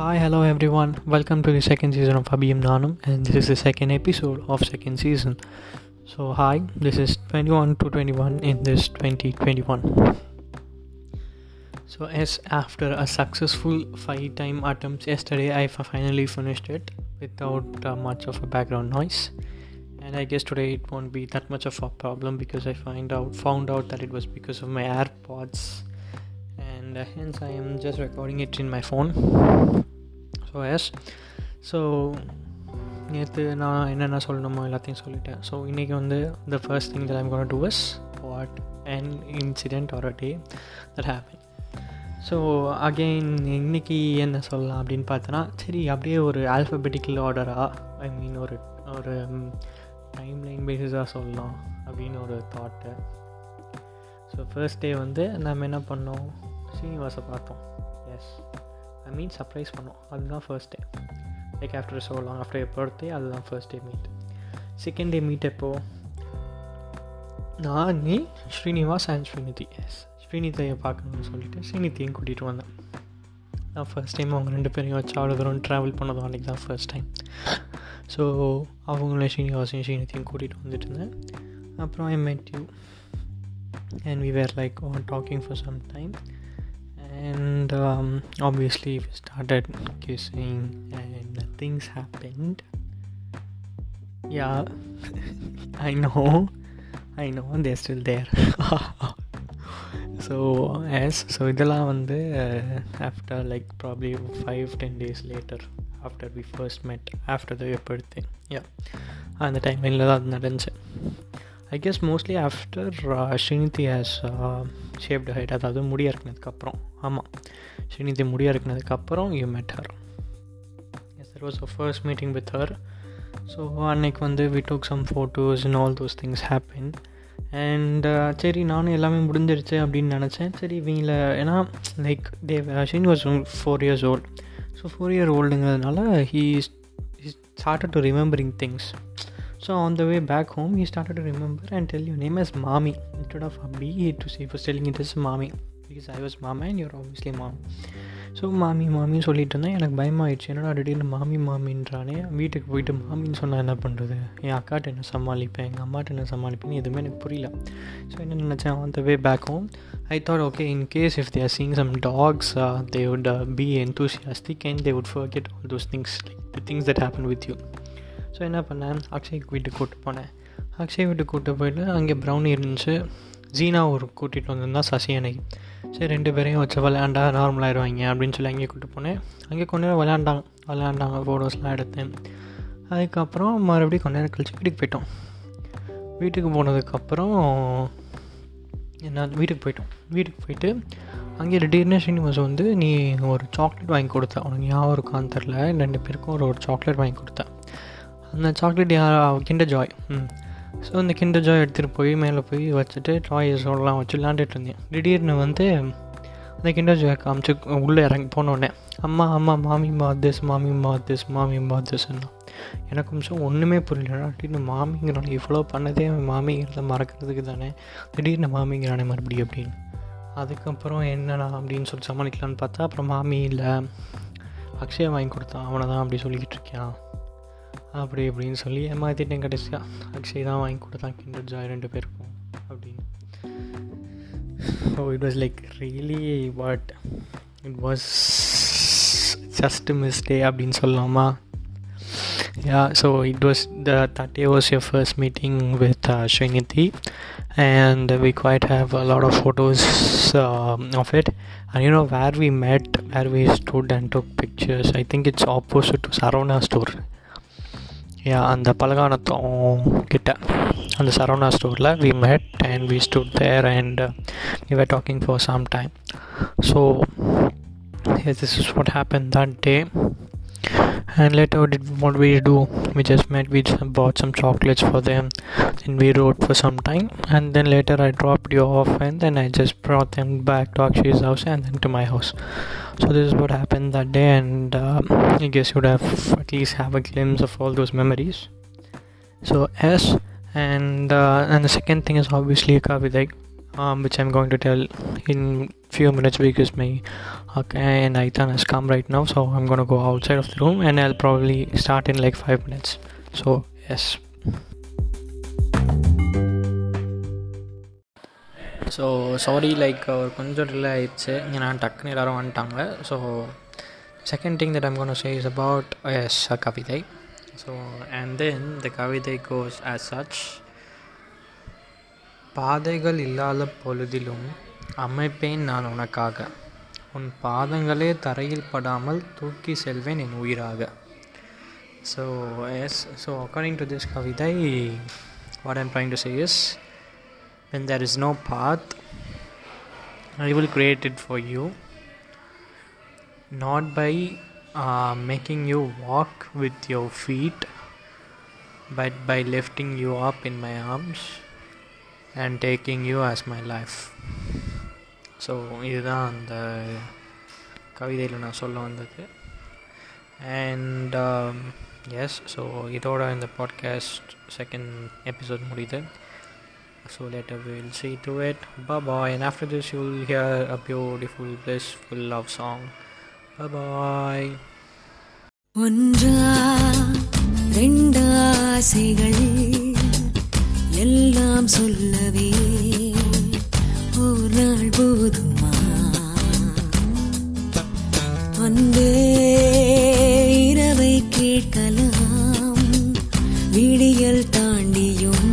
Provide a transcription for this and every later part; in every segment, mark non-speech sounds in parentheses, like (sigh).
hi, hello everyone. Welcome to the second season of Abhiyam Nanam, and this is the second episode of second season. So, hi, this is 21 to 21 in this 2021. So, as after a successful five time attempts yesterday, I finally finished it without uh, much of a background noise. And I guess today it won't be that much of a problem because I find out found out that it was because of my AirPods and uh, hence I am just recording it in my phone. So yes so நேற்று நான் என்னென்ன சொல்லணுமோ எல்லாத்தையும் சொல்லிட்டேன். So இன்றைக்கி வந்து the first thing I'm gonna do is what and incident or a day that happen so again இன்றைக்கி என்ன சொல்லலாம் அப்படின்னு பார்த்தோன்னா சரி அப்படியே ஒரு ஆல்ஃபபெட்டிக்கல் ஆர்டராக ஐ மீன் ஒரு ஒரு டைம் லைன் பேசிஸாக சொல்லலாம் அப்படின்னு ஒரு தாட்டு ஸோ ஃபர்ஸ்ட் டே வந்து நம்ம என்ன பண்ணோம்? ஸ்ரீனிவாசை பார்த்தோம். எஸ் ஐ மீன் சர்ப்ரைஸ் பண்ணோம். அதுதான் first day like after so long after a birthday அதுதான் first day meet second day meet எப்போ? நான் நீ ஸ்ரீனிவாஸ் அண்ட் ஸ்ரீநிதி. எஸ் ஸ்ரீநிதியை பார்க்கணும்னு சொல்லிட்டு ஸ்ரீநிதியும் கூட்டிகிட்டு வந்தேன். நான் ஃபர்ஸ்ட் டைம் அவங்க ரெண்டு பேரையும் வச்சு அவ்வளோ தூரம் ட்ராவல் பண்ணதும் அன்றைக்கி தான் ஃபர்ஸ்ட் டைம் ஸோ அவங்கள ஸ்ரீனிவாசையும் ஸ்ரீநிதியும் கூட்டிகிட்டு வந்துட்டு இருந்தேன். அப்புறம் I met you and we were like talking for some time and um, obviously we started kissing and things happened yeah (laughs) i know i know they're still there (laughs) so as so இதெல்லாம் வந்து after like probably five ten days later after we first met after the birthday yeah அந்த டைமில் தான் அது நடந்துச்சு I guess mostly after Srinidhi has shaved head அதாவது முடிய இறக்குனதுக்கப்புறம் ஆமாம் ஸ்ரீநிதி முடிய இறக்குனதுக்கப்புறம் you met her yes there was a first meeting with her so அன்னைக்கு வந்து we took some photos and all those things happen and சரி நானும் எல்லாமே முடிஞ்சிருச்சு அப்படின்னு நினச்சேன் சரி இவங்கள ஏன்னா like then she was four years old so four year ஓல்டுங்கிறதுனால he started to remembering things So on the way back home, he started to remember and tell your name as Mami instead of Abhi. To say he was telling it as Mami because I was Mama and you're obviously Mom. So mommy மாமின்னு சொல்லிட்டு இருந்தேன் எனக்கு பயமாயிடுச்சு என்னடா திடீர்னு மாமி மாமின்றானே வீட்டுக்கு போயிட்டு மாமின்னு சொன்னால் என்ன பண்ணுறது என் அக்காட்ட என்ன சமாளிப்பேன் எங்கள் அம்மாட்ட என்ன சமாளிப்பேன்னு எதுவுமே எனக்கு புரியல ஸோ என்ன நினச்சேன் on the way back home I thought okay in case if they're seeing some dogs they would be enthusiastic and they would forget all those things like the things that happen with you so என்ன பண்ணேன்? அக்ஷய் வீட்டுக்கு கூப்பிட்டு போனேன். அக்ஷய் வீட்டுக்கு கூப்பிட்டு போயிட்டு அங்கே brownie இருந்துச்சு. ஜீனா ஒரு கூட்டிகிட்டு வந்திருந்தா சசி அன்னைக்கு. சரி ரெண்டு பேரையும் வச்சு விளையாண்டா நார்மலாகிடுவாங்க அப்படின்னு சொல்லி அங்கேயே கூப்பிட்டு போனேன். அங்கே கொஞ்ச நேரம் விளையாண்டாங்க. விளையாண்டாங்க ஃபோட்டோஸ்லாம் எடுத்தேன் அதுக்கப்புறம் மறுபடியும் கொஞ்ச நேரம் கழிச்சு வீட்டுக்கு போயிட்டோம். வீட்டுக்கு போனதுக்கப்புறம் என்ன வீட்டுக்கு போயிட்டோம். வீட்டுக்கு போயிட்டு அங்கே திடீர்னு ஸ்ரீனிவாஸ் வந்து நீ ஒரு சாக்லேட் வாங்கி கொடுத்த. உனக்கு ஞாபகம் இருக்கான்னு தெரில ரெண்டு பேருக்கும் ஒரு ஒரு சாக்லேட் வாங்கி கொடுத்தேன். அந்த சாக்லேட் யார் கிண்டர் ஜாய். ம். ஸோ அந்த கிண்டர் ஜாய் எடுத்துகிட்டு போய் மேலே போய் வச்சுட்டு டாய்ஸோடலாம் வச்சு விளாண்டுட்டு இருந்தேன். திடீர்னு வந்து அந்த கிண்டர் ஜாய் காமிச்சு உள்ளே இறங்கி போனோடனே அம்மா அம்மா மாமி மாத்திஸ் மாமி மாத்திஸ் மாமி மாத்திஸ்ன்னா எனக்கு நிமிஷம் ஒன்றுமே புரியலடா. திடீர்னு மாமிங்கிறானே. இவ்வளோ பண்ணதே மாமிங்கிறத மறக்கிறதுக்கு தானே. திடீர்னு மாமிங்கிறானே மறுபடியும் அப்படின்னு. அதுக்கப்புறம் என்னடா அப்படின்னு சொல்லி சமாளிக்கலான்னு பார்த்தா அப்புறம் மாமி இல்லை. அக்ஷயா வாங்கி கொடுத்தான். அவனை தான் அப்படி சொல்லிக்கிட்டு இருக்கான் அப்படி இப்படின்னு சொல்லி ஏமாற்றிட்டேன் கடைசியாக அக்ஷய் தான் வாங்கி கொடுத்தான் கிண்டர் ஜாய் ரெண்டு பேருக்கும் அப்படின்னு so it was like really but it was just mistake அப்படின்னு சொல்லலாமா yeah so it was the that day was your first meeting with uh, Srinidhi and we quite have a lot of photos um, of it and you know where we met where we stood and took pictures i think it's opposite to saravana store yeah அந்த பலகானத்தம் கிட்ட அந்த சரவணா ஸ்டோரில் we met and we stood there and we were talking for some time so this is what happen that day and later what did what we do we just met we just bought some chocolates for them and we rode for some time and then later i dropped you off and then i just brought them back to akshay's house and then to my house so this is what happened that day and uh, i guess you would have at least have a glimpse of all those memories. So s and uh, and the second thing is obviously kavidak um, which i'm going to tell in few minutes because my okay and Aitan has come right now. So I'm gonna go outside of the room and I'll probably start in like five minutes. So yes so sorry like ஒரு கொஞ்சம் delay ஆயிடுச்சு. ஏன்னா டக்குன்னு எல்லோரும் வந்துட்டாங்க. So second thing that I'm gonna say is about yes a கவிதை. So and then த கவிதை கோஸ் as such பாதைகள் இல்லாத பொழுதிலும் அமைப்பேன் நான் உனக்காக. உன் பாதங்களே தரையில் படாமல் தூக்கி செல்வேன் என் உயிராக. So yes so according to this கவிதை what I'm trying to say is when there is no path i will create it for you not by uh, making you walk with your feet but by lifting you up in my arms and taking you as my life so இதுதான் அந்த கவிதையில் நான் சொல்ல வந்தது and S so இதோட இந்த podcast second episode முடியுது So later we'll see to it bye bye and after this you'll hear a beautiful blissful love song bye bye ஒன்றா ரெண்டாசைகள் எல்லாம் சொல்லவே ஒரு நாள் போதுமா அன்பே இரவை கேட்கலாம் விடியல் தாண்டியும்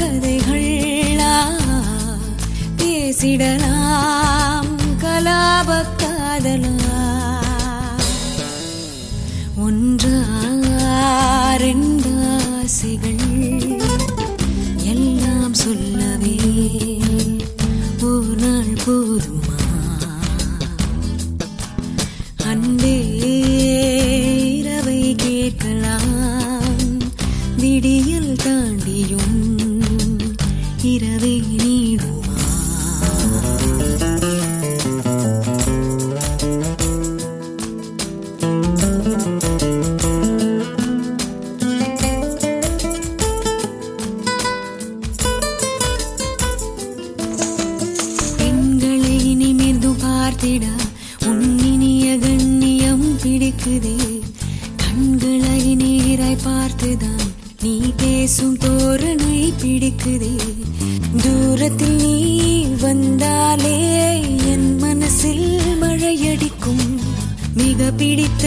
கதைகளா? பேசிடலாம் கலாப காதலா ஒன்றாரெண்டாசைகள் எல்லாம் சொல்லவே ஒரு நாள் போதுமா? தூரத்தில் நீ வந்தாலே என் மனசில் மழையடிக்கும். மிக பிடித்த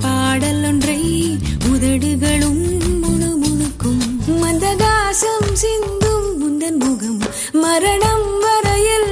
பாடல் ஒன்றை உதடுகளும் முணுமுணுக்கும். மந்தகாசம் சிந்தும் முந்தன் முகம் மரணம் வரையில்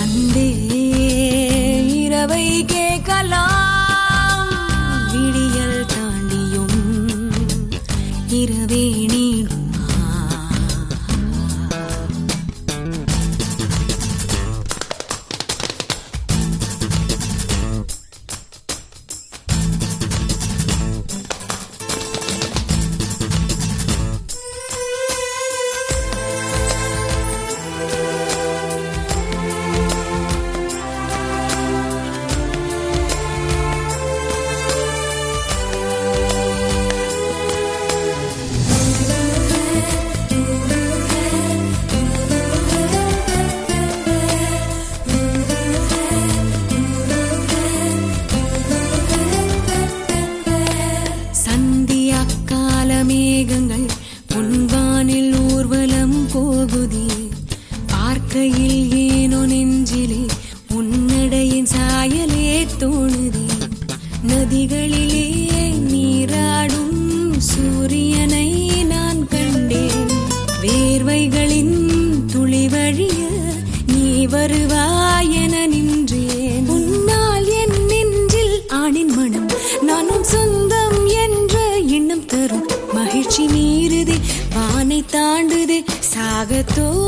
அன்பே இரவை கேட்கலாம். நடையின் சாயலே தோணுதே. நதிகளிலே நீராடும் சூரியனை நான் கண்டேன். வேர்வைகளின் துளி வழிய நீ வருவாய் என நின்றேன். உன்னால் என் நெஞ்சில் ஆணின் மனம் நானும் சொந்தம் என்ற எண்ணம் தரும். மகிழ்ச்சி மீறுதே வானை தாண்டுதே சாகத்தோ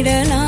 பல கதைகளா பேசிடலாம்